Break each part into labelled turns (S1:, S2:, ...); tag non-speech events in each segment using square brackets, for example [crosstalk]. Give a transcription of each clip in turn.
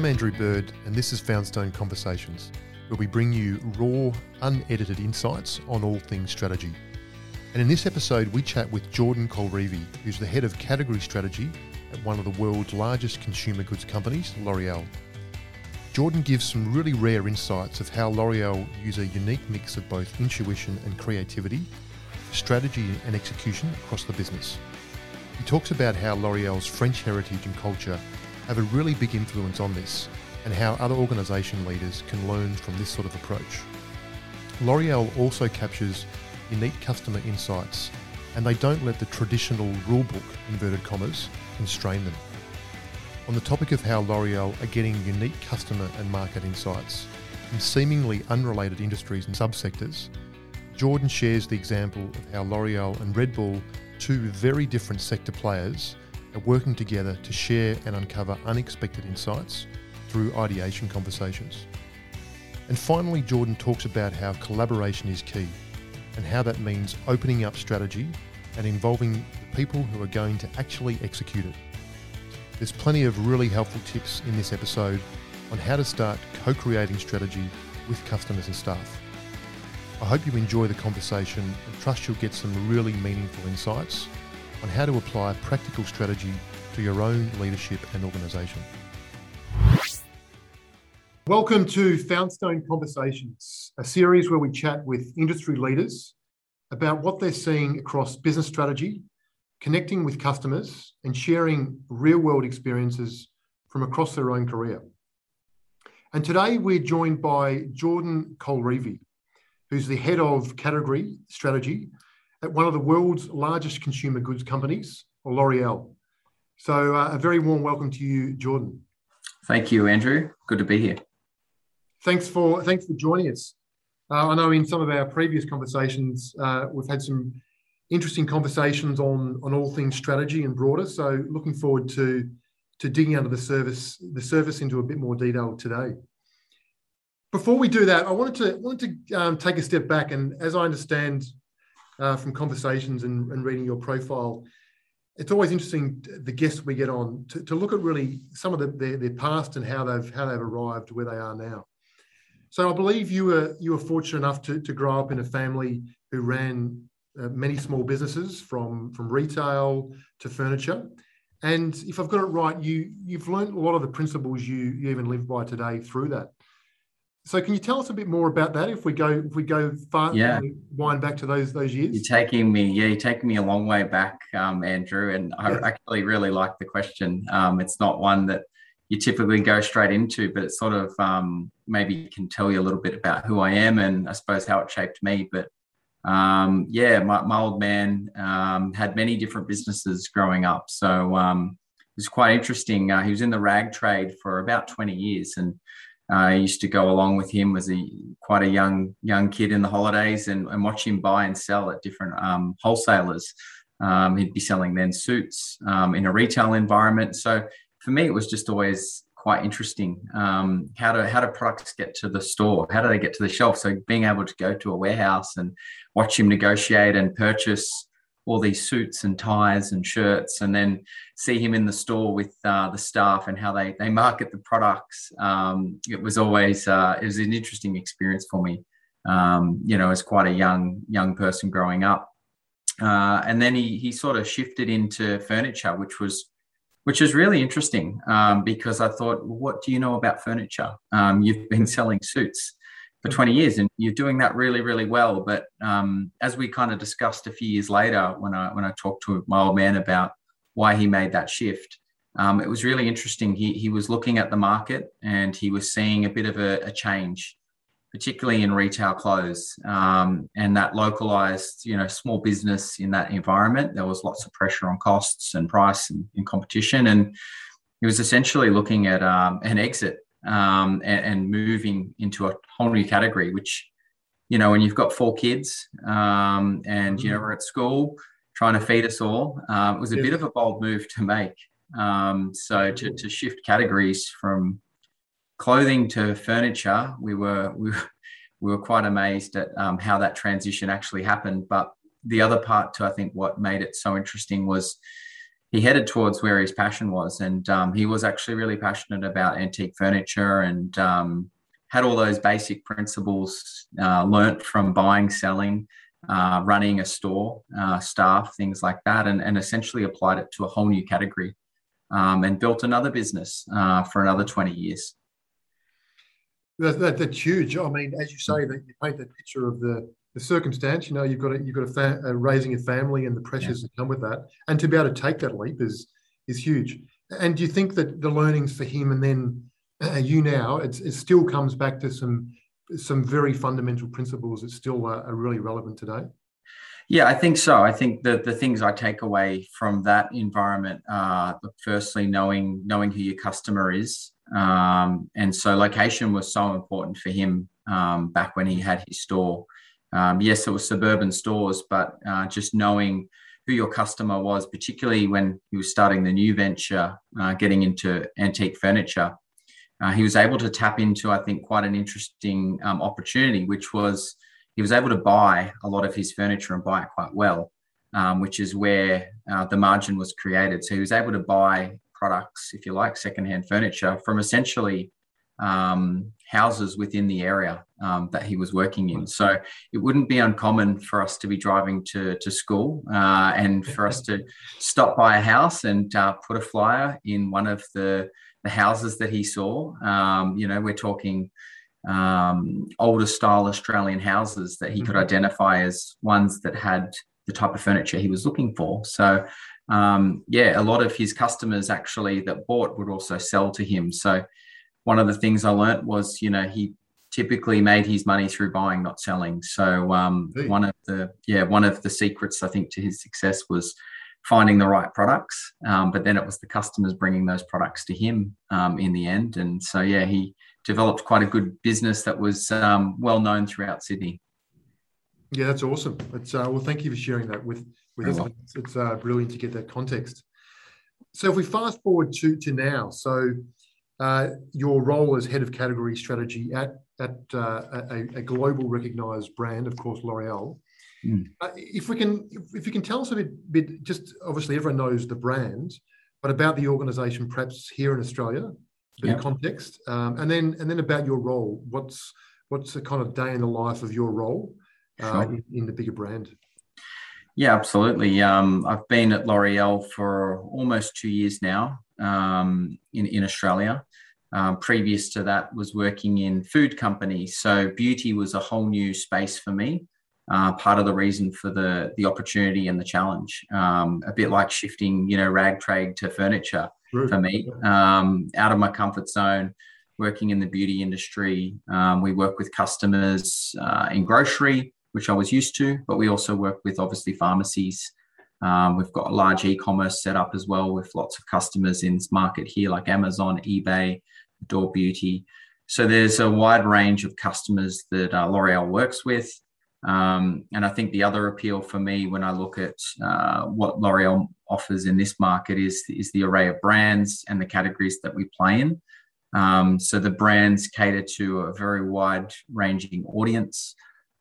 S1: I'm Andrew Bird, and this is Foundstone Conversations, where we bring you raw, unedited insights on all things strategy. And in this episode, we chat with Jordan Colreevy, who's the head of category strategy at one of the world's largest consumer goods companies, L'Oreal. Jordan gives some really rare insights of how L'Oreal use a unique mix of both intuition and creativity, strategy and execution across the business. He talks about how L'Oreal's French heritage and culture have a really big influence on this and how other organisation leaders can learn from this sort of approach. L'Oreal also captures unique customer insights and they don't let the traditional rulebook, inverted commas, constrain them. On the topic of how L'Oreal are getting unique customer and market insights from seemingly unrelated industries and subsectors, Jordan shares the example of how L'Oreal and Red Bull, two very different sector players, are working together to share and uncover unexpected insights through ideation conversations. And finally, Jordan talks about how collaboration is key and how that means opening up strategy and involving the people who are going to actually execute it. There's plenty of really helpful tips in this episode on how to start co creating strategy with customers and staff. I hope you enjoy the conversation and trust you'll get some really meaningful insights on how to apply practical strategy to your own leadership and organisation. Welcome to Foundstone Conversations, a series where we chat with industry leaders about what they're seeing across business strategy, connecting with customers, and sharing real world experiences from across their own career. And today we're joined by Jordan Colreevy, who's the head of category strategy at one of the world's largest consumer goods companies, L'Oreal. So, uh, a very warm welcome to you, Jordan.
S2: Thank you, Andrew. Good to be here.
S1: Thanks for thanks for joining us. Uh, I know in some of our previous conversations, uh, we've had some interesting conversations on on all things strategy and broader. So, looking forward to to digging under the service the surface into a bit more detail today. Before we do that, I wanted to wanted to um, take a step back, and as I understand uh, from conversations and, and, reading your profile, it's always interesting the guests we get on to, to look at really some of the, their, their past and how they've how they've arrived where they are now. So I believe you were you were fortunate enough to, to grow up in a family who ran uh, many small businesses from from retail to furniture. And if I've got it right, you you've learned a lot of the principles you you even live by today through that. So can you tell us a bit more about that? If we go if we go far, yeah. wind back to those those years.
S2: You're taking me, yeah, you're taking me a long way back, um, Andrew. And I actually really like the question. Um, it's not one that you typically go straight into, but it sort of um, maybe can tell you a little bit about who I am and I suppose how it shaped me. But um, yeah, my, my, old man um, had many different businesses growing up, so um, it was quite interesting. Uh, he was in the rag trade for about 20 years, and I used to go along with him as a quite a young young kid in the holidays and, and watch him buy and sell at different um, wholesalers. Um, he'd be selling then suits um, in a retail environment. So for me, it was just always quite interesting. Um, how do how do products get to the store? How do they get to the shelf? So being able to go to a warehouse and watch him negotiate and purchase all these suits and ties and shirts, and then see him in the store with uh, the staff and how they they market the products. Um, it was always uh, it was an interesting experience for me. Um, you know, as quite a young young person growing up, uh, and then he he sort of shifted into furniture, which was which is really interesting um, because I thought, what do you know about furniture? Um, you've been selling suits for 20 years and you're doing that really really well. But um, as we kind of discussed a few years later when i when i talked to my old man about why he made that shift um, it was really interesting. He, he was looking at the market and he was seeing a bit of a, a change particularly in retail clothes um, and that localized you know small business in that environment. There was lots of pressure on costs and price and, and competition and he was essentially looking at um, an exit um, and, and, moving into a whole new category, which, you know, when you've got four kids um, and, you know, mm-hmm. we're at school trying to feed us all, um, it was a yeah. bit of a bold move to make. Um, so to, to shift categories from clothing to furniture, we were, [laughs] we, we were quite amazed at um, how that transition actually happened. But the other part to, I think, what made it so interesting was, he headed towards where his passion was, and um, he was actually really passionate about antique furniture and um, had all those basic principles uh, learnt from buying, selling, uh, running a store, uh, staff, things like that, and, and essentially applied it to a whole new category um, and built another business uh, for another 20 years.
S1: That, that, that's huge. I mean, as you say, that you paint that picture of the, the circumstance. You know, you've got a, you've got a, fa- a raising a family and the pressures yeah. that come with that, and to be able to take that leap is is huge. And do you think that the learnings for him and then uh, you now, it still comes back to some some very fundamental principles that still are, are really relevant today?
S2: Yeah, I think so. I think that the things I take away from that environment are firstly knowing knowing who your customer is, um, and so location was so important for him um, back when he had his store. Um, yes, it was suburban stores, but uh, just knowing who your customer was, particularly when he was starting the new venture, uh, getting into antique furniture, uh, he was able to tap into, I think, quite an interesting um, opportunity, which was he was able to buy a lot of his furniture and buy it quite well, um, which is where uh, the margin was created. So he was able to buy products, if you like, secondhand furniture from essentially um, houses within the area um, that he was working in. So it wouldn't be uncommon for us to be driving to, to school uh, and for us to stop by a house and uh, put a flyer in one of the, the houses that he saw. Um, you know, we're talking um, older style Australian houses that he could mm-hmm. identify as ones that had the type of furniture he was looking for. So, um, yeah, a lot of his customers actually that bought would also sell to him. So, one of the things I learnt was, you know, he typically made his money through buying, not selling. So, um, one of the yeah, one of the secrets I think to his success was finding the right products. Um, but then it was the customers bringing those products to him um, in the end. And so, yeah, he developed quite a good business that was um, well known throughout Sydney.
S1: Yeah, that's awesome. It's uh, well, thank you for sharing that with with us. It's, it's uh, brilliant to get that context. So if we fast forward to to now, so your role as head of category strategy at at uh, a, a, global recognized brand, of course, L'Oreal. Mm. if we can, if you can tell us a bit, bit, just obviously everyone knows the brand, but about the organisation, perhaps here in Australia, bit of context, um, and then and then about your role. What's what's the kind of day in the life of your role uh, sure. in, in, the bigger brand?
S2: Yeah, absolutely. Um, I've been at L'Oreal for almost two years now um, in in Australia. Um, previous to that, was working in food companies. So beauty was a whole new space for me. Uh, part of the reason for the the opportunity and the challenge. Um, a bit like shifting, you know, rag trade to furniture for me. Um, out of my comfort zone, working in the beauty industry. Um, we work with customers uh, in grocery, which I was used to, but we also work with obviously pharmacies. Um, we've got a large e-commerce set up as well with lots of customers in this market here, like Amazon, eBay, Adore Beauty. So there's a wide range of customers that uh, L'Oreal works with. Um, and I think the other appeal for me when I look at uh, what L'Oreal offers in this market is, is the array of brands and the categories that we play in. Um, so the brands cater to a very wide ranging audience.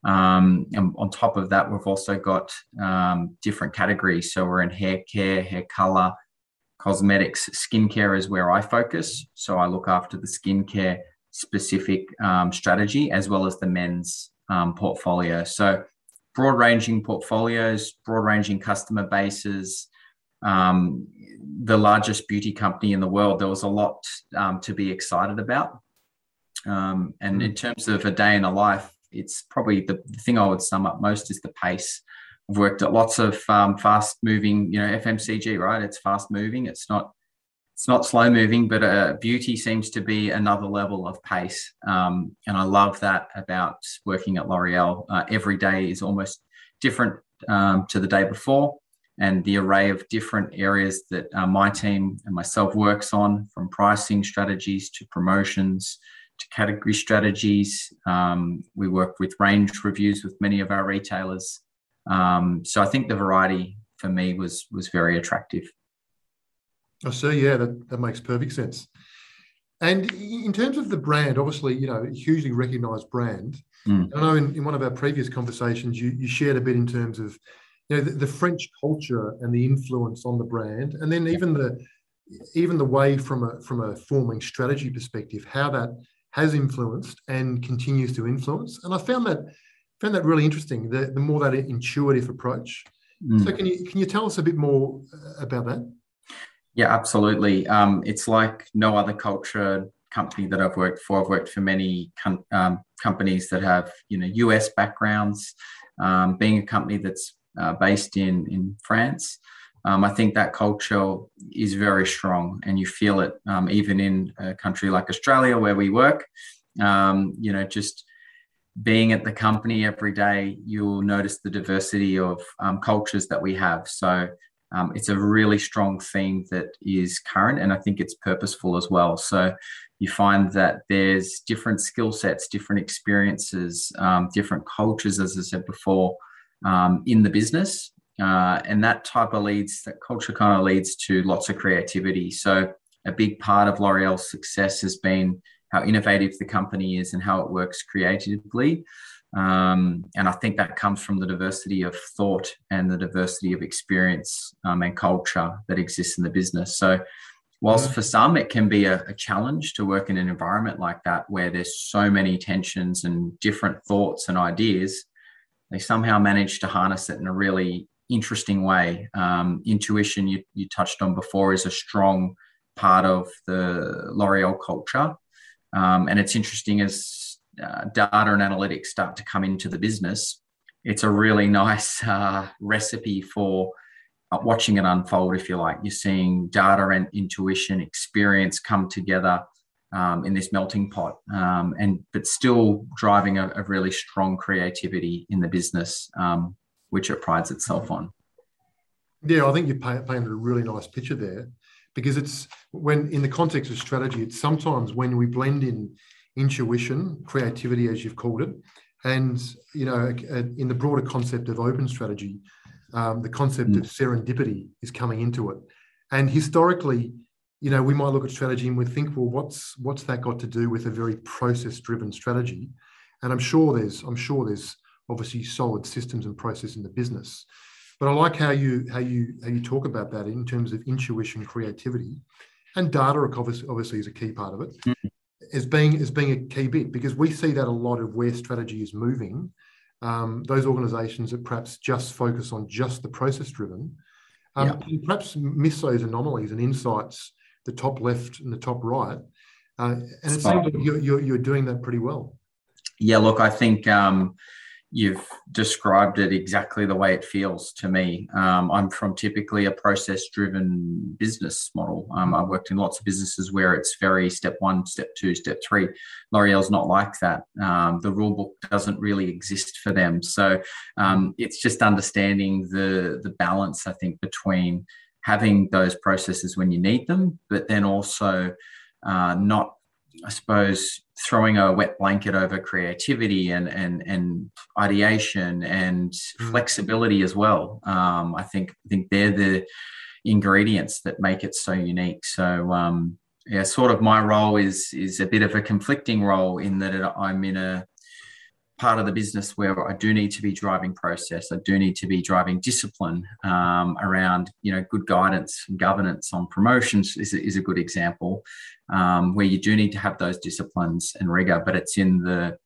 S2: Um, and on top of that, we've also got um, different categories. So we're in hair care, hair color, cosmetics, skincare is where I focus. So I look after the skincare specific um, strategy as well as the men's um, portfolio. So broad ranging portfolios, broad ranging customer bases. Um, the largest beauty company in the world, there was a lot um, to be excited about. Um, and in terms of a day in the life, it's probably the, the, thing I would sum up most is the pace. I've worked at lots of um, fast moving, you know, FMCG, right? It's fast moving. It's not it's not slow moving, but uh, beauty seems to be another level of pace. Um, and I love that about working at L'Oreal. Uh, every day is almost different um, to the day before. And the array of different areas that uh, my team and myself works on, from pricing strategies to promotions to category strategies. Um, we work with range reviews with many of our retailers. Um, so I think the variety for me was was very attractive.
S1: I see. Yeah, that, that makes perfect sense. And in terms of the brand, obviously, you know, hugely recognized brand. Mm. I know in, in one of our previous conversations, you, you shared a bit in terms of you know the, the, French culture and the influence on the brand, and then even the even the way from a from a forming strategy perspective, how that has influenced and continues to influence. And I found that found that really interesting. The, the more that intuitive approach. Mm. So can you can you tell us a bit more uh, about that?
S2: Yeah, absolutely. Um, it's like no other culture company that I've worked for. I've worked for many com- um, companies that have you know US backgrounds. Um, being a company that's uh, based in in France, um, I think that culture is very strong, and you feel it um, even in a country like Australia where we work. Um, you know, just being at the company every day, you'll notice the diversity of um, cultures that we have. So um, it's a really strong theme that is current, and I think it's purposeful as well. So you find that there's different skill sets, different experiences, um, different cultures, as I said before, um, in the business. Uh, and that type of leads, that culture kind of leads to lots of creativity. So a big part of L'Oreal's success has been how innovative the company is and how it works creatively. Um, and I think that comes from the diversity of thought and the diversity of experience um, and culture that exists in the business. So, whilst for some it can be a, a, challenge to work in an environment like that where there's so many tensions and different thoughts and ideas, they somehow manage to harness it in a really interesting way. Um, intuition, you, you touched on before, is a strong part of the L'Oreal culture. Um, and it's interesting as uh, data and analytics start to come into the business, it's a really [laughs] nice uh, recipe for uh, watching it unfold, if you like. You're seeing data and intuition, experience come together um, in this melting pot, um, and but still driving a, a, really strong creativity in the business, um, which it prides itself on.
S1: Yeah, I think you painted a really nice picture there because it's when in the context of strategy, it's sometimes when we blend in intuition, creativity, as you've called it, and you know, in the broader concept of open strategy, um, the concept mm. of serendipity is coming into it. And historically, you know, we might look at strategy and we think, well, what's what's that got to do with a very process-driven strategy? And I'm sure there's I'm sure there's obviously solid systems and process in the business. But I like how you how you how you talk about that in terms of intuition, creativity, and data. Obviously, is a key part of it. Mm as being as being a key bit because we see that a lot of where strategy is moving. Um, those organisations that perhaps just focus on just the process driven, um, yeah. perhaps miss those anomalies and insights, the top left and the top right. Uh, and it seems like you're, you're, you're doing that pretty well.
S2: Yeah, look, I think um, you've described it exactly the way it feels to me. Um, I'm from typically a process driven business model. Um, I've worked in lots of businesses where it's very step one, step two, step three. L'Oreal's not like that. Um, the rule book doesn't really exist for them. So um, it's just understanding the, the balance, I think, between having those processes when you need them, but then also uh, not I suppose throwing a wet blanket over creativity and and and ideation and mm. flexibility as well. Um, I think I think they're the ingredients that make it so unique. So um, yeah, sort of my role is is a bit of a conflicting role in that I'm in a part of the business where I do need to be driving process. I do need to be driving discipline um, around, you know, good guidance and governance on promotions is, is a good example um, where you do need to have those disciplines and rigor, but it's in the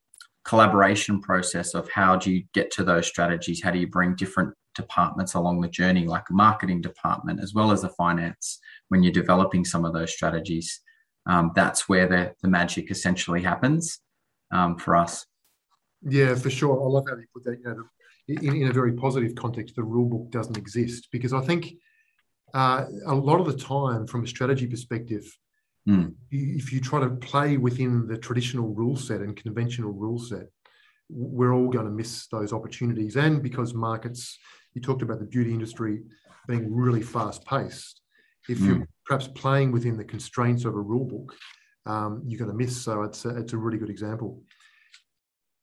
S2: collaboration process of how do you get to those strategies? How do you bring different departments along the journey, like a marketing department as well as a finance, when you're developing some of those strategies? Um, that's where the, the magic essentially happens um, for us.
S1: Yeah, for sure. I love how you put that. You know, in, in a very positive context, the rule book doesn't exist because I think uh, a lot of the time, from a strategy perspective, mm. if you try to play within the traditional rule set and conventional rule set, we're all going to miss those opportunities. And because markets, you talked about the beauty industry being really fast paced, if mm. you're perhaps playing within the constraints of a rule book, um, you're going to miss. So it's a, it's a really good example.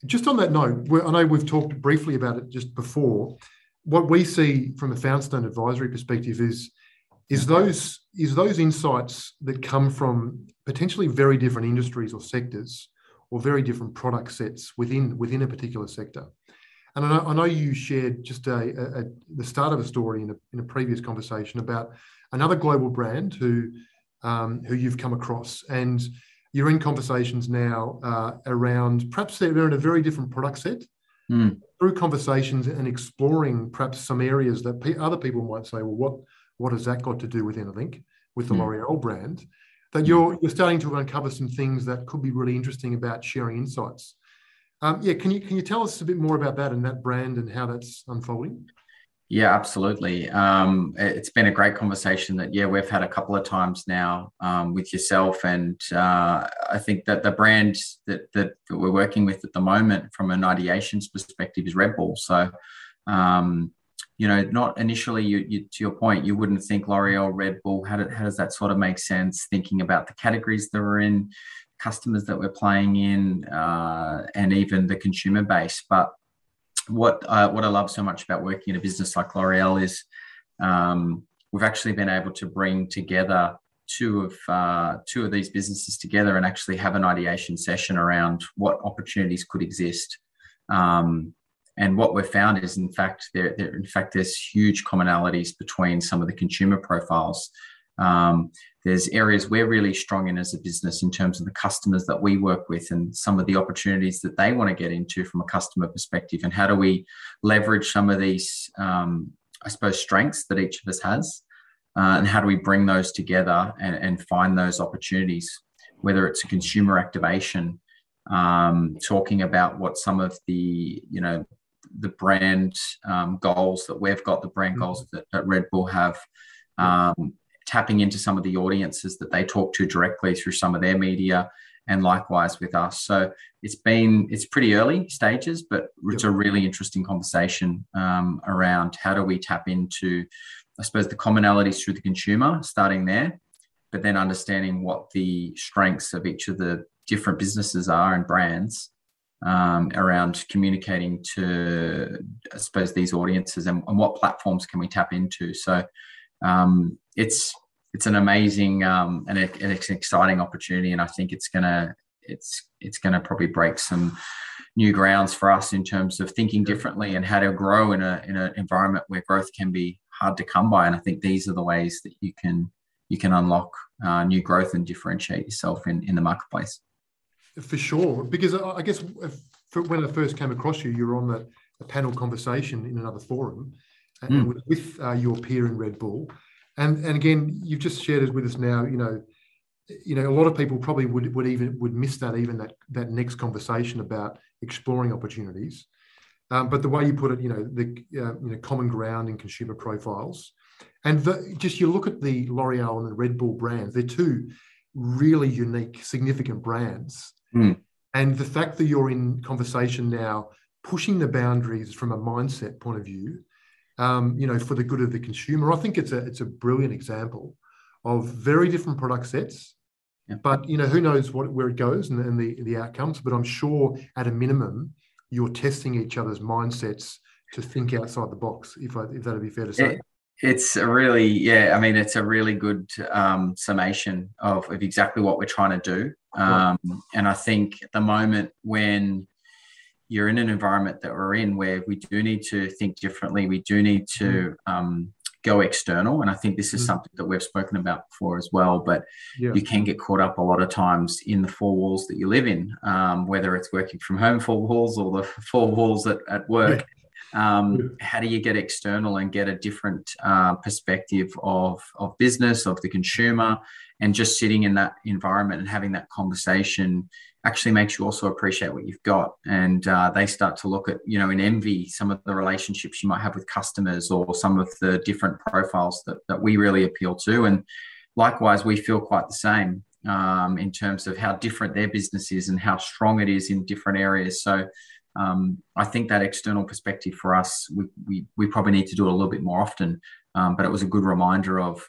S1: Just on that note, I know we've talked briefly about it just before. What we see from a Foundstone advisory perspective is is those is those insights that come from potentially very different industries or sectors or very different product sets within within a particular sector And I know, I know you shared just a, a, a, the start of a story in a, in a previous conversation about another global brand who um, who you've come across, and you're in conversations now uh, around perhaps they're in a very different product set. Mm. Through conversations and exploring perhaps some areas that pe- other people might say, well, what what has that got to do with anything with the mm. L'Oreal brand? That you're you're starting to uncover some things that could be really interesting about sharing insights. Um, yeah, can you can you tell us a bit more about that and that brand and how that's unfolding?
S2: Yeah, absolutely. Um, it's been a great conversation that yeah we've had a couple of times now um, with yourself, and uh, I think that the brand that, that we're working with at the moment, from an ideations perspective, is Red Bull. So, um, you know, not initially you, you, to your point, you wouldn't think L'Oreal, Red Bull. How, how does that sort of make sense? Thinking about the categories that we're in, customers that we're playing in, uh, and even the consumer base, but what I, what I love so much about working in a business like L'Oreal is um, we've actually been able to bring together two of uh, two of these businesses together and actually have an ideation session around what opportunities could exist. Um, and what we've found is, in fact, there, there, in fact, there's huge commonalities between some of the consumer profiles. Um, there's areas we're really strong in as a business in terms of the customers that we work with and some of the opportunities that they want to get into from a customer perspective and how do we leverage some of these um, i suppose strengths that each of us has uh, and how do we bring those together and, and, find those opportunities whether it's a consumer activation um, talking about what some of the you know the brand um, goals that we've got the brand mm-hmm. goals that, that red bull have um, tapping into some of the audiences that they talk to directly through some of their media and likewise with us. So it's been it's pretty early stages but it's a really interesting conversation um, around how do we tap into i suppose the commonalities through the consumer starting there but then understanding what the strengths of each of the different businesses are and brands um, around communicating to i suppose these audiences and, and, what platforms can we tap into. So um, it's it's an amazing um, and it, it's an exciting opportunity, and I think it's gonna it's it's gonna probably break some new grounds for us in terms of thinking differently and how to grow in a in an environment where growth can be hard to come by. And I think these are the ways that you can you can unlock uh, new growth and differentiate yourself in in the marketplace.
S1: For sure, because I guess if, when I first came across you, you were on the, the panel conversation in another forum mm. with uh, your peer in Red Bull and and again, you've just shared it with us now. You know, you know, a lot of people probably would would even would miss that even that that next conversation about exploring opportunities. Um, but the way you put it, you know, the uh, you know common ground in consumer profiles, and the, just you look at the L'Oreal and the Red Bull brands. They're two really unique, significant brands. Mm. And the fact that you're in conversation now, pushing the boundaries from a mindset point of view, um, you know, for the good of the consumer. I think it's a it's a brilliant example of very different product sets. Yeah. But you know, who knows what where it goes and, and the the outcomes. But I'm sure at a minimum, you're testing each other's mindsets to think outside the box. If I, if that'd be fair to say.
S2: It, it's a really yeah. I mean, it's a really good um, summation of, of exactly what we're trying to do. Um, and I think at the moment when you're in an environment that we're in where we do need to think differently. We do need to mm. um, go external. And I think this is mm. something that we've spoken about before as well. But yeah. you can get caught up a lot of times in the four walls that you live in, um, whether it's working from home four walls or the [laughs] four walls at, at work. Um, how do you get external and get a different uh, perspective of, of business, of the consumer, and just sitting in that environment and having that conversation actually makes you also appreciate what you've got. And uh, they start to look at, you know, in envy, some of the relationships you might have with customers or some of the different profiles that, that we really appeal to. And likewise, we feel quite the same um, in terms of how different their business is and how strong it is in different areas. So um, I think that external perspective for us, we, we, we, probably need to do it a little bit more often. Um, but it was a good reminder of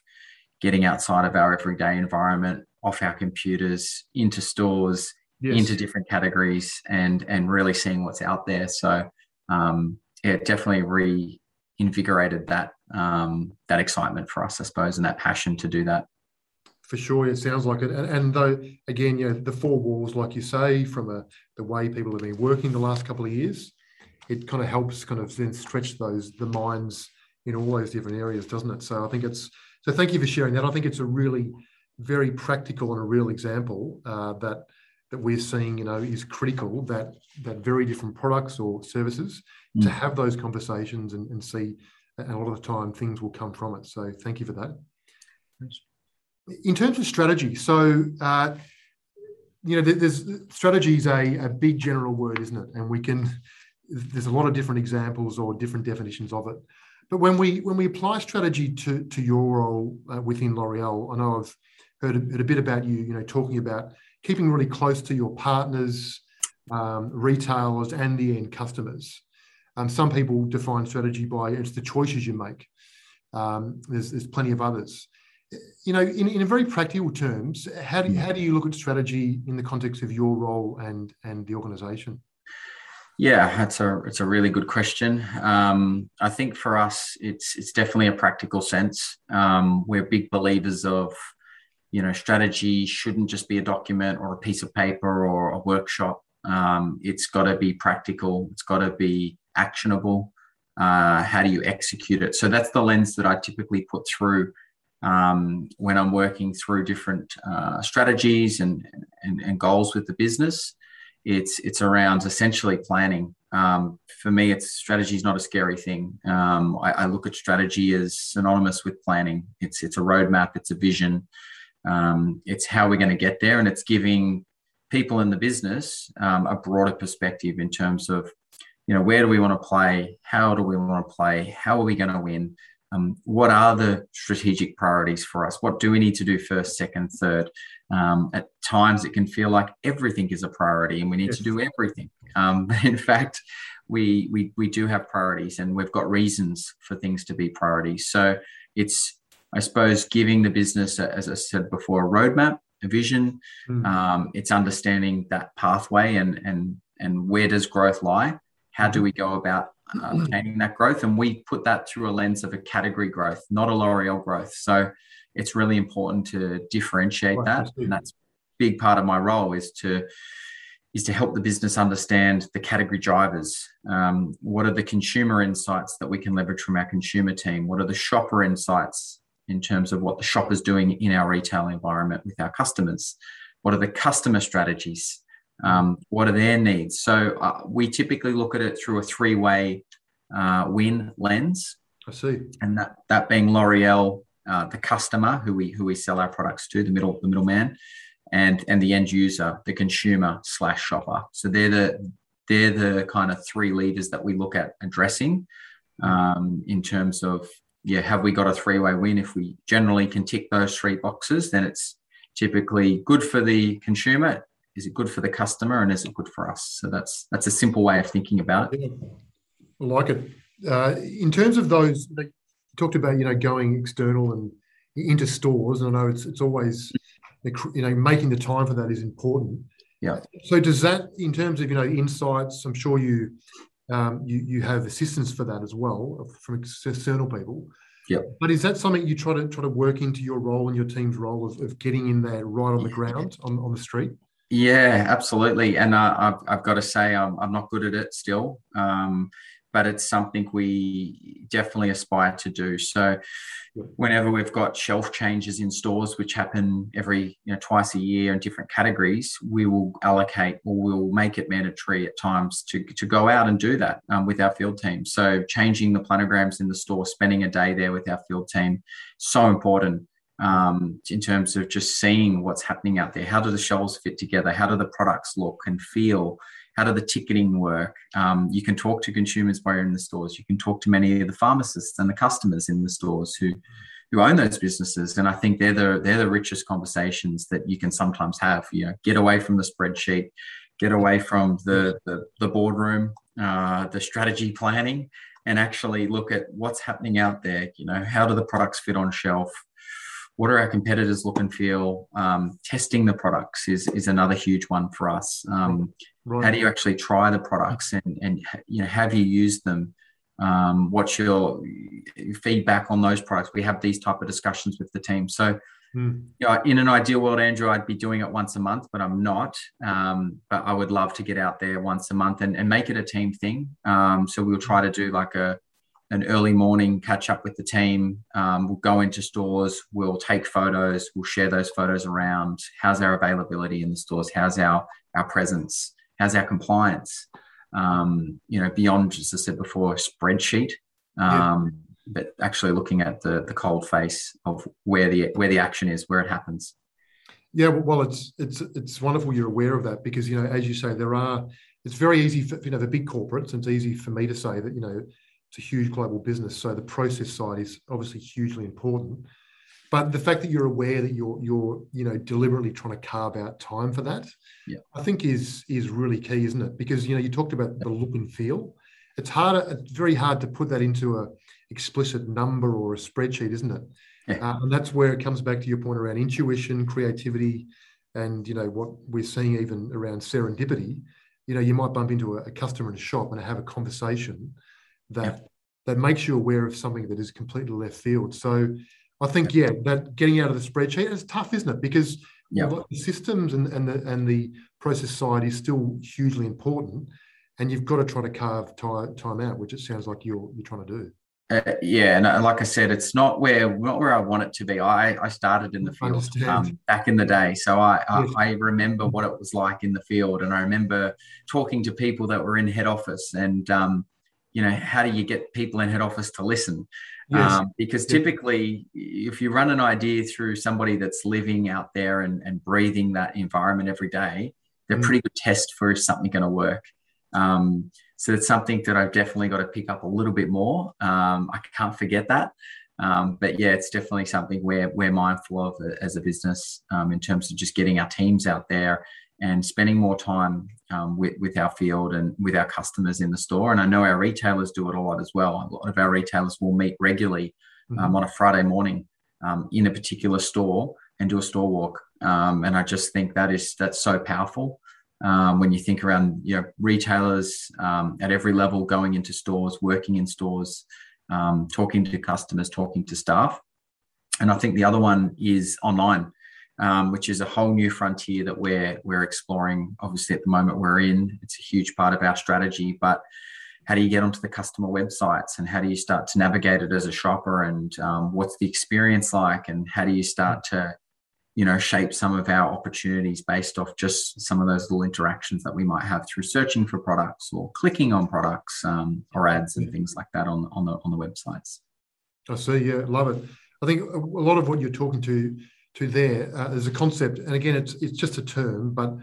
S2: getting outside of our everyday environment, off our computers, into stores, yes. into different categories and and really seeing what's out there. So um, yeah, definitely reinvigorated that um, that excitement for us, I suppose, and that passion to do that.
S1: For sure, it sounds like it. And, and though, again, you know, the four walls, like you say, from a, the way people have been working the last couple of years, it kind of helps kind of then stretch those the minds in all those different areas, doesn't it? So I think it's so. Thank you for sharing that. I think it's a really very practical and a real example uh, that that we're seeing, you know, is critical that that very different products or services mm. to have those conversations and, and see. And a lot of the time, things will come from it. So thank you for that. Thanks. In terms of strategy, so uh, you know, there's strategy is a, a big general word, isn't it? And we can there's a lot of different examples or different definitions of it. But when we when we apply strategy to to your role uh, within L'Oreal, I know I've heard a, heard a, bit about you, you know, talking about keeping really close to your partners, um, retailers, and the end customers. Um, some people define strategy by it's the choices you make. Um, there's there's plenty of others. You know, in, in very practical terms, how do you, how do you look at strategy in the context of your role and and the organisation?
S2: Yeah, that's a it's a really good question. Um, I think for us, it's it's definitely a practical sense. Um, we're big believers of, you know, strategy shouldn't just be a document or a piece of paper or a workshop. Um, it's got to be practical. It's got to be actionable. Uh, how do you execute it? So that's the lens that I typically put through um, when I'm working through different uh, strategies and, and, and goals with the business it's it's around essentially planning. Um, for me, it's strategy is not a scary thing. Um, I, I, look at strategy as synonymous with planning. It's it's a roadmap. It's a vision. Um, it's how we're going to get there, and it's giving people in the business um, a broader perspective in terms of you know where do we want to play, how do we want to play, how are we going to win, um, what are the strategic priorities for us? What do we need to do first, second, third? Um, at times, it can feel like everything is a priority and we need yes. to do everything. Um, [laughs] but in fact, we, we we do have priorities and we've got reasons for things to be priorities. So it's I suppose giving the business, as I said before, a roadmap, a vision. Mm. it's understanding that pathway and and and where does growth lie? How do we go about uh, obtaining that growth. And we put that through a lens of a category growth, not a L'Oreal growth. So it's really important to differentiate that. And that's a big part of my role is to is to help the business understand the category drivers. Um, what are the consumer insights that we can leverage from our consumer team? What are the shopper insights in terms of what the shop is doing in our retail environment with our customers? What are the customer strategies? Um, what are their needs? So uh, we typically look at it through a three-way uh, win lens.
S1: I see.
S2: And that that being L'Oreal, uh, the customer who we who we sell our products to, the middle the middleman, and and the end user, the consumer slash shopper. So they're the they're the kind of three leaders that we look at addressing um, in terms of yeah, have we got a three-way win? If we generally can tick those three boxes, then it's typically good for the consumer, is it good for the customer and is it good for us? So that's that's a simple way of thinking about it. Yeah.
S1: i like it. Uh, in terms of those you talked about you know going external and into stores and i know it's, it's always you know making the time for that is important.
S2: Yeah.
S1: So does that in terms of you know insights i'm sure you um, you, you have assistance for that as well from external people
S2: yeah.
S1: But is that something you try to try to work into your role and your team's role of, of getting in there right on the ground on, on the street?
S2: Yeah, absolutely. And uh, I've, I've got to say, I'm, I'm not good at it still, um, but it's something we definitely aspire to do. So, whenever we've got shelf changes in stores, which happen every you know twice a year in different categories, we will allocate or we'll make it mandatory at times to, to go out and do that um, with our field team. So, changing the planograms in the store, spending a day there with our field team, so important um, in terms of just seeing what's happening out there. How do the shelves fit together? How do the products look and feel? How do the ticketing work? Um, you can talk to consumers while you're in the stores. You can talk to many of the pharmacists and the customers in the stores who who own those businesses. And I think they're the they're the richest conversations that you can sometimes have. You know, get away from the spreadsheet, get away from the the, the boardroom, uh, the strategy planning, and actually look at what's happening out there. You know, how do the products fit on shelf? What are our competitors look and feel? Um, testing the products is, is another huge one for us. Um, right. How do you actually try the products and, and you know, have you used them? Um, what's your feedback on those products? We have these type of discussions with the team. So Mm. You know, in an ideal world, Andrew, I'd be doing it once a month, but I'm not. Um, but I would love to get out there once a month and, and make it a team thing. Um, so we'll try to do like a an early morning catch up with the team. Um, we'll go into stores, we'll take photos, we'll share those photos around. How's our availability in the stores? How's our our presence? How's our compliance? Um, you know, beyond as I said before, spreadsheet. Um, yeah but actually looking at the the cold face of where the where the action is, where it happens.
S1: Yeah, well, it's it's it's wonderful you're aware of that because you know, as you say, there are. It's very easy for you know the big corporates, and it's easy for me to say that you know it's a huge global business, so the process side is obviously hugely important. But the fact that you're aware that you're you're you know deliberately trying to carve out time for that,
S2: yeah.
S1: I think is is really key, isn't it? Because you know you talked about the look and feel. It's harder. It's very hard to put that into a explicit number or a spreadsheet, isn't it? Yeah. Uh, and that's where it comes back to your point around intuition, creativity, and you know what we're seeing even around serendipity. You know, you might bump into a, a customer in a shop and have a conversation that yeah. that makes you aware of something that is completely left field. So I think yeah, that getting out of the spreadsheet is tough, isn't it? Because yeah. the systems and, and the and the process side is still hugely important, and you've got to try to carve time, time out, which it sounds like you're you're trying to do.
S2: Uh, yeah, and uh, like I said, it's not where not where I want it to be. I, I started in the field um, back in the day, so I, I, I remember what it was like in the field, and I remember talking to people that were in head office, and um, you know, how do you get people in head office to listen? Yes. Um, because typically, if you run an idea through somebody that's living out there and, and breathing that environment every day, they're mm. pretty good test for if something going to work. Um, so it's something that I've definitely got to pick up a little bit more. Um, I can't forget that. Um, but yeah, it's definitely something we're, we're mindful of as a business um, in terms of just getting our teams out there and spending more time um, with, with our field and with our customers in the store. And I know our retailers do it a lot as well. A lot of our retailers will meet regularly um, mm-hmm. on a Friday morning um, in a particular store and do a store walk. and I just think that is that's so powerful um, when you think around you know retailers um, at every level going into stores working in stores um, talking to customers talking to staff and i think the other one is online um, which is a whole new frontier that we're we're exploring. Obviously at the moment we're in it's a huge part of our strategy but how do you get onto the customer websites and how do you start to navigate it as a shopper and um, what's the experience like and how do you start to you know shape some of our opportunities based off just some of those little interactions that we might have through searching for products or clicking on products um, or ads and things like that on on the on the websites?
S1: I see yeah love it. I think a lot of what you're talking to to there uh, is a concept and again it's it's just a term but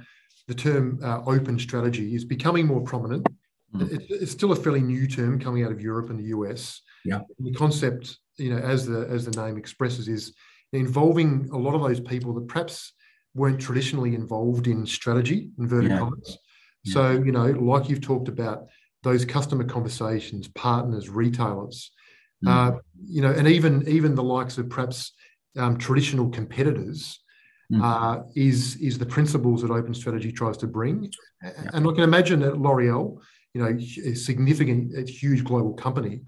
S1: the term uh, open strategy is becoming more prominent mm. it, it's still a fairly new term coming out of europe and the us
S2: yeah
S1: the concept you know as the as the name expresses is involving a lot of those people that perhaps weren't traditionally involved in strategy, inverted yeah. commas. Yeah. So, you know, like you've talked about, those customer conversations, partners, retailers, mm. uh, you know, and even even the likes of perhaps um, traditional competitors, mm. uh, is is the principles that Open Strategy tries to bring. Yeah. And I can imagine at L'Oreal, you know, a significant, a huge global company,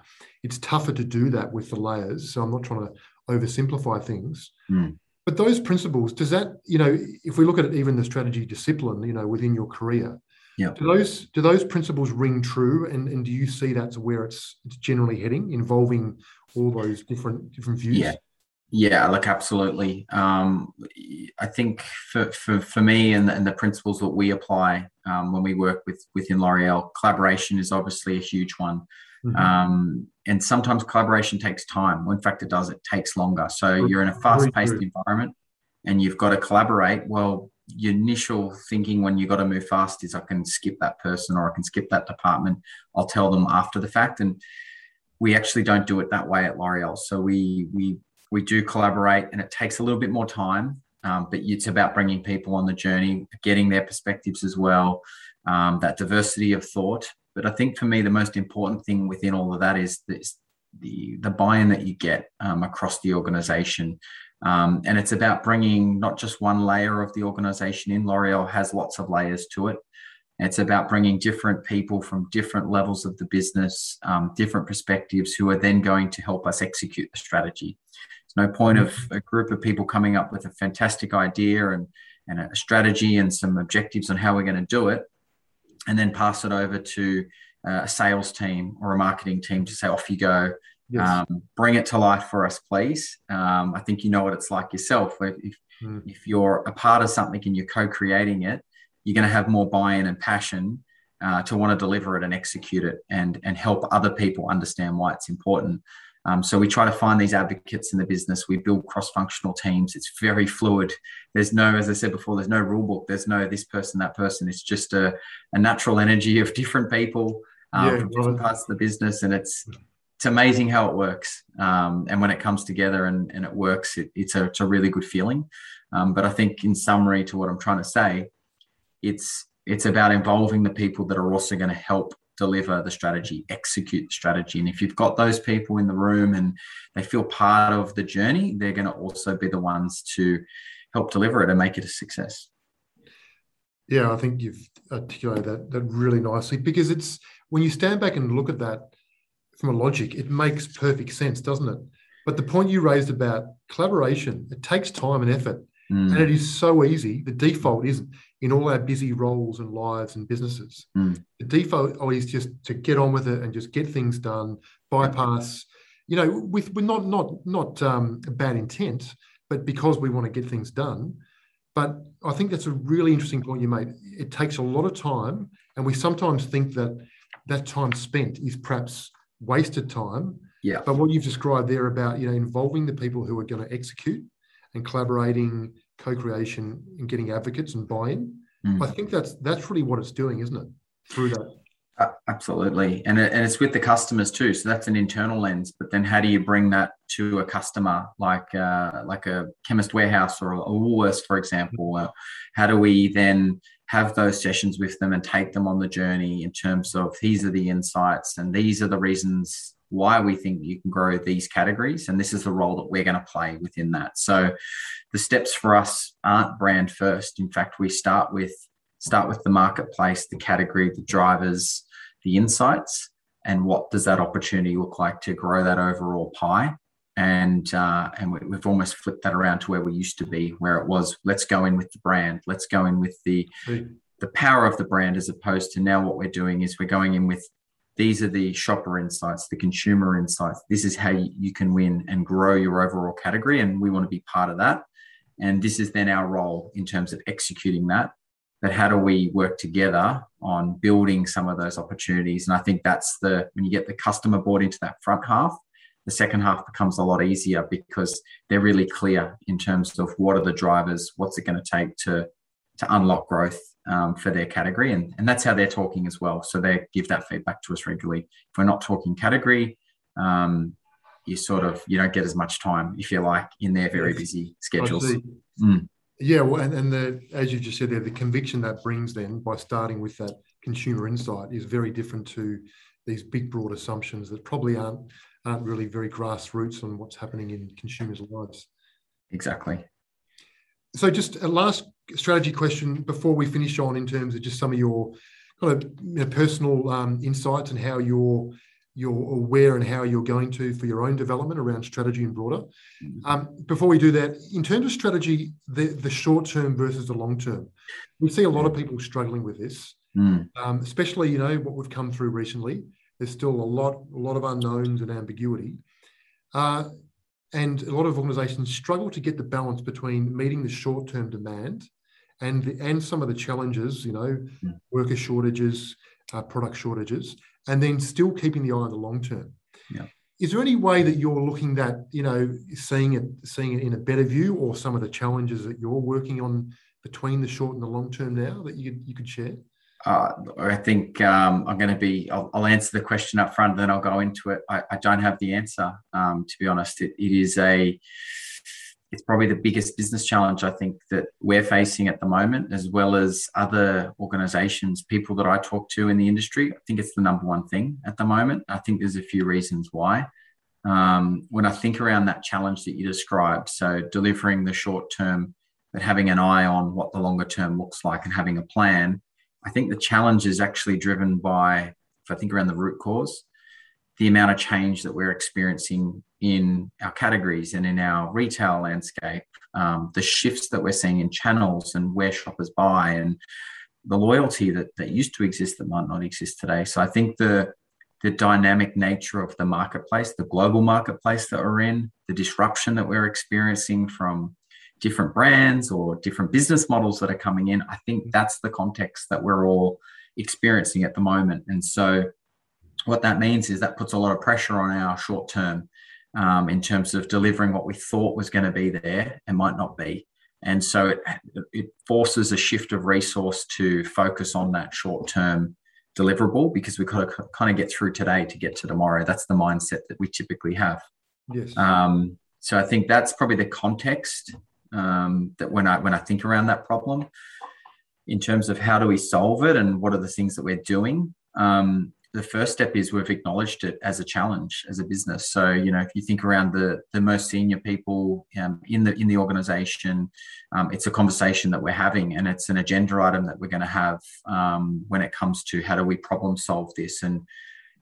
S1: it's tougher to do that with the layers. So I'm not trying to oversimplify things.
S2: Mm.
S1: But those principles, does that, you know, if we look at it, even the strategy discipline, you know, within your career,
S2: yeah.
S1: do those do those principles ring true? And, and do you see that's where it's it's generally heading, involving all those different different views?
S2: Yeah. Yeah, like absolutely. Um, I think for, for, for me and the, and the principles that we apply um, when we work with within L'Oreal, collaboration is obviously a huge one. Mm-hmm. Um, and sometimes collaboration takes time. Well, in fact, it does. It takes longer. So you're in a fast-paced environment, and you've got to collaborate. Well, your initial thinking when you've got to move fast is I can skip that person or I can skip that department. I'll tell them after the fact, and we actually don't do it that way at L'Oreal. So we we we do collaborate, and it takes a little bit more time. Um, but it's about bringing people on the journey, getting their perspectives as well, um, that diversity of thought, but I think for me, the most important thing within all of that is this, the, the buy-in that you get um, across the organization. Um, and it's about bringing not just one layer of the organization in. L'Oreal has lots of layers to it. It's about bringing different people from different levels of the business, um, different perspectives, who are then going to help us execute the strategy. There's no point of a group of people coming up with a fantastic idea and, and a strategy and some objectives on how we're going to do it, and then pass it over to uh, a sales team or a marketing team to say, off you go. Yes. Um, bring it to life for us, please. Um, I think you know what it's like yourself. If, mm. if you're a part of something and you're co-creating it, you're going to have more buy-in and passion uh, to want to deliver it and execute it and and help other people understand why it's important. Um, so we try to find these advocates in the business. We build cross-functional teams. It's very fluid. There's no, as I said before, there's no rule book. There's no this person, that person. It's just a, a natural energy of different people um, yeah, from different parts of the business, and it's it's amazing how it works. Um, and when it comes together and, and it works, it, it's a it's a really good feeling. Um, but I think, in summary, to what I'm trying to say, it's it's about involving the people that are also going to help deliver the strategy, execute the strategy. And if you've got those people in the room and they feel part of the journey, they're going to also be the ones to help deliver it and make it a success.
S1: Yeah, I think you've articulated that, that really nicely because it's when you stand back and look at that from a logic, it makes perfect sense, doesn't it? But the point you raised about collaboration, it takes time and effort. Mm. And it is so easy. The default isn't in all our busy roles and lives and businesses. Mm. The default always just to get on with it and just get things done, bypass, you know, with, with not not not um, bad intent, but because we want to get things done. But I think that's a really interesting point you made. It takes a lot of time, and we sometimes think that that time spent is perhaps wasted time.
S2: Yeah.
S1: But what you've described there about you know involving the people who are going to execute and collaborating, co-creation, and getting advocates and buy-in. Mm. I think that's that's really what it's doing, isn't it? Through that.
S2: Uh, absolutely, and it, and it's with the customers too. So that's an internal lens. But then, how do you bring that to a customer, like uh, like a chemist warehouse or a Woolworths, for example? Uh, how do we then have those sessions with them and take them on the journey in terms of these are the insights and these are the reasons why we think you can grow these categories and this is the role that we're going to play within that. So the steps for us aren't brand first. In fact we start with start with the marketplace the category the drivers the insights and what does that opportunity look like to grow that overall pie? And uh, and we, have almost flipped that around to where we used to be where it was let's go in with the brand let's go in with the the power of the brand as opposed to now what we're doing is we're going in with these are the shopper insights, the consumer insights. This is how you can win and grow your overall category. And we want to be part of that. And this is then our role in terms of executing that. But how do we work together on building some of those opportunities? And I think that's the when you get the customer bought into that front half, the second half becomes a lot easier because they're really clear in terms of what are the drivers, what's it going to take to to unlock growth um, for their category. And, and that's how they're talking as well. So they give that feedback to us regularly. If we're not talking category, um, you sort of you don't get as much time if you like in their very busy schedules.
S1: Mm. Yeah, well, and, and the as you just said there, the conviction that brings then by starting with that consumer insight is very different to these big broad assumptions that probably aren't aren't really very grassroots on what's happening in consumers' lives.
S2: Exactly.
S1: So, just a last strategy question before we finish on in terms of just some of your kind of you know, personal um, insights and how you're you're aware and how you're going to for your own development around strategy and broader. Mm-hmm. Um, before we do that, in terms of strategy, the, the short term versus the long term, we see a lot of people struggling with this, mm. um, especially you know what we've come through recently. There's still a lot a lot of unknowns and ambiguity. Uh, and a lot of organizations struggle to get the balance between meeting the short term demand and the, and some of the challenges, you know, mm. worker shortages, uh, product shortages, and then still keeping the eye on the long term.
S2: Yeah.
S1: Is there any way that you're looking at, you know, seeing it seeing it in a better view, or some of the challenges that you're working on between the short and the long term now that you you could share?
S2: Uh, I think um, I'm going to be. I'll, I'll, answer the question up front, then I'll go into it. I, I don't have the answer, um, to be honest. It, it is a. It's probably the biggest business challenge I think that we're facing at the moment, as well as other organisations, people that I talk to in the industry. I think it's the number one thing at the moment. I think there's a few reasons why. Um, when I think around that challenge that you described, so delivering the short term, but having an eye on what the longer term looks like and having a plan I think the challenge is actually driven by, if I think around the root cause, the amount of change that we're experiencing in our categories and in our retail landscape, um, the shifts that we're seeing in channels and where shoppers buy, and the loyalty that, that used to exist that might not exist today. So I think the the dynamic nature of the marketplace, the global marketplace that we're in, the disruption that we're experiencing from different brands or different business models that are coming in, I think that's the context that we're all experiencing at the moment. And so, what that means is that puts a lot of pressure on our short term um, in terms of delivering what we thought was going to be there and might not be. And so it, it forces a shift of resource to focus on that short term deliverable because we've got to kind of get through today to get to tomorrow. That's the mindset that we typically have.
S1: Yes.
S2: Um, so I think that's probably the context um, that when I when I think around that problem, in terms of how do we solve it and what are the things that we're doing. Um, the first step is we've acknowledged it as a challenge as a business. So you know, if you think around the the most senior people um, in the in the organization, um, it's a conversation that we're having, and it's an agenda item that we're going to have um, when it comes to how do we problem solve this. And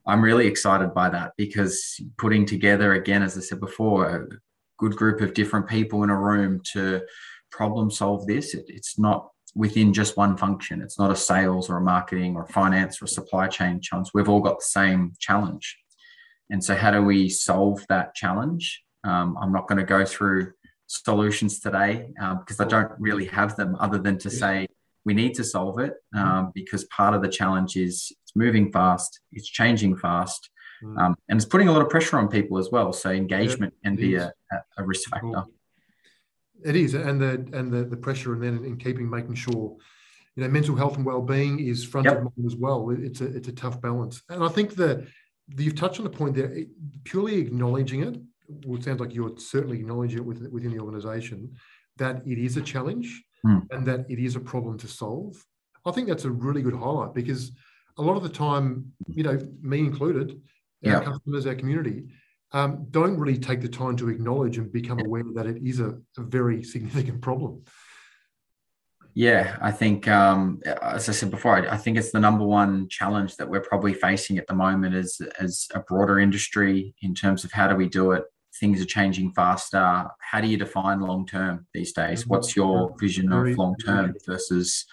S2: I'm really excited by that because putting together again, as I said before, good group of different people in a room to problem solve this. It, it's not within just one function. It's not a sales or a marketing or finance or supply chain challenge. We've all got the same challenge. And so, how do we solve that challenge? Um, I'm not going to go through solutions today um, because I don't really have them other than to say we need to solve it um, because part of the challenge is it's moving fast, it's changing fast, mm. um, and it's putting a lot of pressure on people as well. So engagement yeah, can be a, a, risk factor. Cool.
S1: It is, and the and the, the pressure, and then in keeping making sure, you know, mental health and well being is front yep. of mind as well. It's a it's a tough balance, and I think that you've touched on the point there. Purely acknowledging it, well, it sounds like you're certainly acknowledging it within, within the organisation that it is a challenge mm. and that it is a problem to solve. I think that's a really good highlight because a lot of the time, you know, me included, our customers, our community, um, don't really take the time to acknowledge and become aware that it is a, a very significant problem.
S2: Yeah, I think, um, as I said before, I, I, think it's the number one challenge that we're probably facing at the moment as, as a broader industry in terms of how do we do it. Things are changing faster. How do you define long term these days? Mm-hmm. What's your vision of long term versus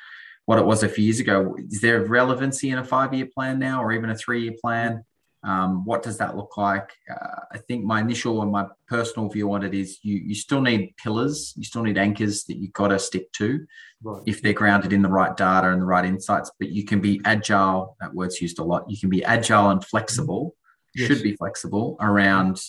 S2: what it was a few years ago? Is there relevancy in a five year plan now or even a three year plan? Um, what does that look like? Uh, I think my initial and my personal view on it is you you still need pillars, you still need anchors that you've got to stick to right. if they're grounded in the right data and the right insights. But you can be agile. That word's used a lot. You can be agile and flexible. Yes. Should be flexible around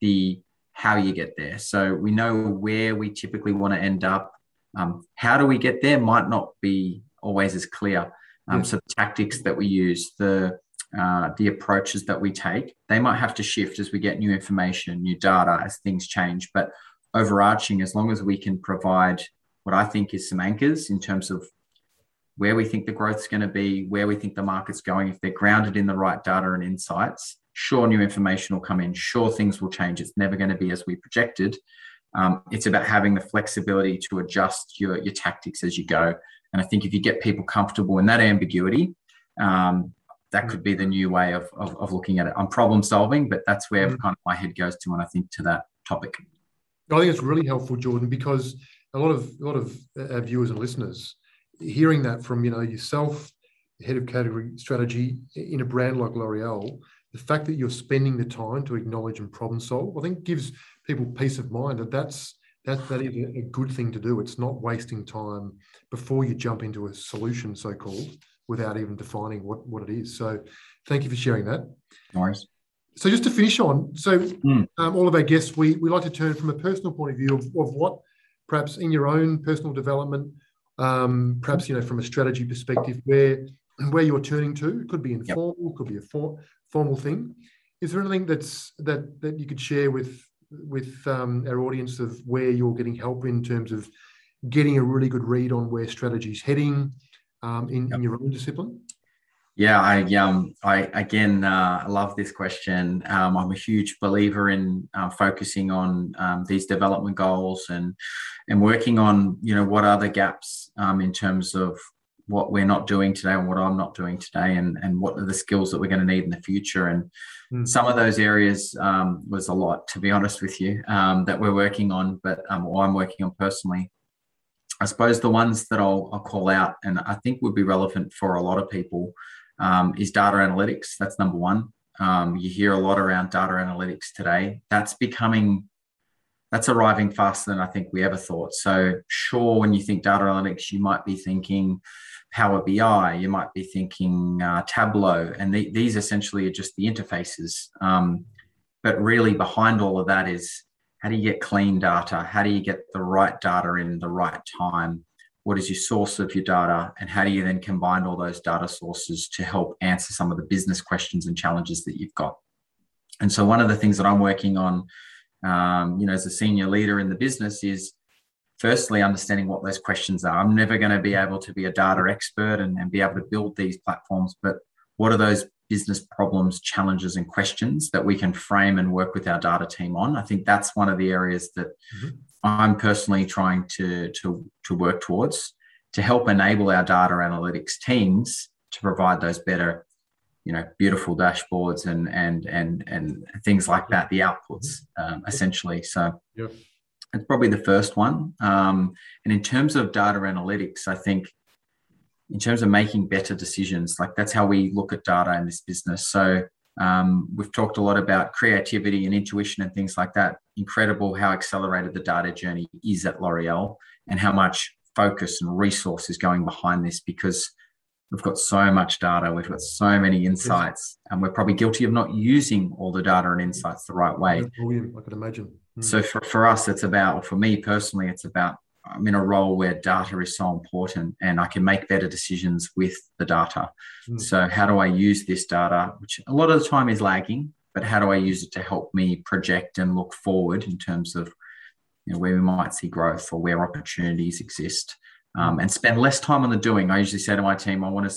S2: the how you get there. So we know where we typically want to end up. Um, how do we get there might not be always as clear. Um, yes. So the tactics that we use, the uh, the approaches that we take. They might have to shift as we get new information, new data, as things change. But overarching, as long as we can provide what I think is some anchors in terms of where we think the growth is going to be, where we think the market's going, if they're grounded in the right data and insights, sure, new information will come in. Sure, things will change. It's never going to be as we projected. Um, it's about having the flexibility to adjust your, your tactics as you go. And I think if you get people comfortable in that ambiguity, um, that could be the new way of, of, of looking at it. I'm problem solving, but that's where mm kind of my head goes to when I think to that topic.
S1: I think it's really helpful, Jordan, because a lot of a lot of our viewers and listeners hearing that from you know yourself, head of category strategy in a brand like L'Oreal, the fact that you're spending the time to acknowledge and problem solve, I think gives people peace of mind that that's that that is a good thing to do. It's not wasting time before you jump into a solution, so called without even defining what, what it is. So thank you for sharing that.
S2: Nice.
S1: So just to finish on, so mm. um, all of our guests, we, we like to turn from a personal point of view of, of what perhaps in your own personal development, um, perhaps, you know, from a strategy perspective, where where you're turning to, it could be informal, yep. could be a for, formal thing. Is there anything that's that that you could share with with um, our audience of where you're getting help in terms of getting a really good read on where strategy is heading, um, in, yep. in your own discipline?
S2: Yeah, I um, I again, uh, love this question. Um, I'm a huge believer in uh, focusing on um, these development goals and and working on you know what are the gaps um, in terms of what we're not doing today and what I'm not doing today, and and what are the skills that we're going to need in the future. And mm. some of those areas um, was a lot, to be honest with you, um, that we're working on, but um, or I'm working on personally. I suppose the ones that I'll, I'll call out, and I think would be relevant for a lot of people, um, is data analytics. That's number one. Um, you hear a lot around data analytics today. That's becoming that's arriving faster than I think we ever thought. So, sure, when you think data analytics, you might be thinking Power BI, you might be thinking uh, Tableau, and the, these essentially are just the interfaces. Um, but really, behind all of that is how do you get clean data? How do you get the right data in the right time? What is your source of your data? And how do you then combine all those data sources to help answer some of the business questions and challenges that you've got? And so, one of the things that I'm working on um, you know, as a senior leader in the business is firstly understanding what those questions are. I'm never going to be able to be a data expert and, and be able to build these platforms, but what are those business problems, challenges, and questions that we can frame and work with our data team on? I think that's one of the areas that mm-hmm. I'm personally trying to, to, to work towards to help enable our data analytics teams to provide those better you know beautiful dashboards and and and and things like that the outputs um, essentially so it's probably the first one um, and in terms of data analytics i think in terms of making better decisions like that's how we look at data in this business so um, we've talked a lot about creativity and intuition and things like that incredible how accelerated the data journey is at l'oreal and how much focus and resource is going behind this because We've got so much data, we've got so many insights, and we're probably guilty of not using all the data and insights the right way.
S1: I could imagine.
S2: Mm. So for, for us, it's about, for me personally, it's about I'm in a role where data is so important and I can make better decisions with the data. Mm. So, how do I use this data, which a lot of the time is lagging, but how do I use it to help me project and look forward in terms of you know, where we might see growth or where opportunities exist? um, and spend less time on the doing. I usually say to my team, I want to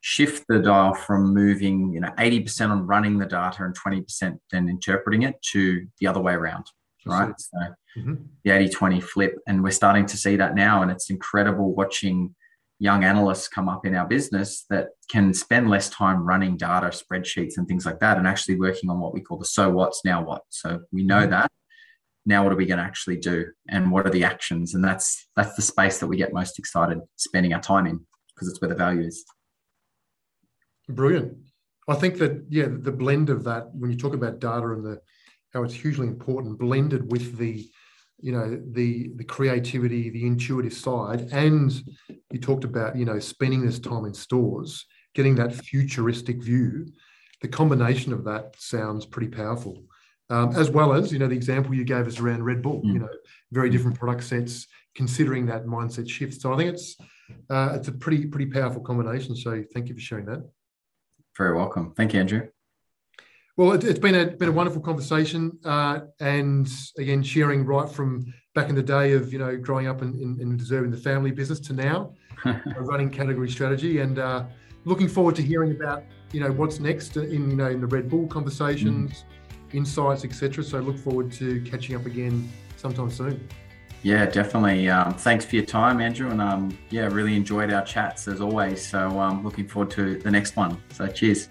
S2: shift the dial from moving, you know, 80% on running the data and 20% then interpreting it to the other way around. Right. So mm-hmm. the 80 20 flip. And we're starting to see that now. And it's incredible watching young analysts come up in our business that can spend less time running data spreadsheets and things like that and actually working on what we call the so what's now what. So we know mm-hmm. that now what are we going to actually do and what are the actions and that's that's the space that we get most excited spending our time in because it's where the value is
S1: brilliant i think that yeah the blend of that when you talk about data and the how it's hugely important blended with the you know the the creativity the intuitive side and you talked about you know spending this time in stores getting that futuristic view the combination of that sounds pretty powerful um, as well as you know the example you gave us around Red Bull. Mm. You know, very different product sets, considering that mindset shift. So I think it's uh, it's a pretty pretty powerful combination. So thank you for sharing that.
S2: Very welcome. Thank you, Andrew.
S1: Well, it, has been a been a wonderful conversation, uh, and again, sharing right from back in the day of you know growing up and, and deserving the family business to now [laughs] running category strategy, and uh, looking forward to hearing about you know what's next in you know in the Red Bull conversations. Mm insights, etc. So look forward to catching up again sometime soon.
S2: Yeah, definitely. Um, thanks for your time, Andrew, and um, yeah, really enjoyed our chats as always. So um, looking forward to the next one. So cheers.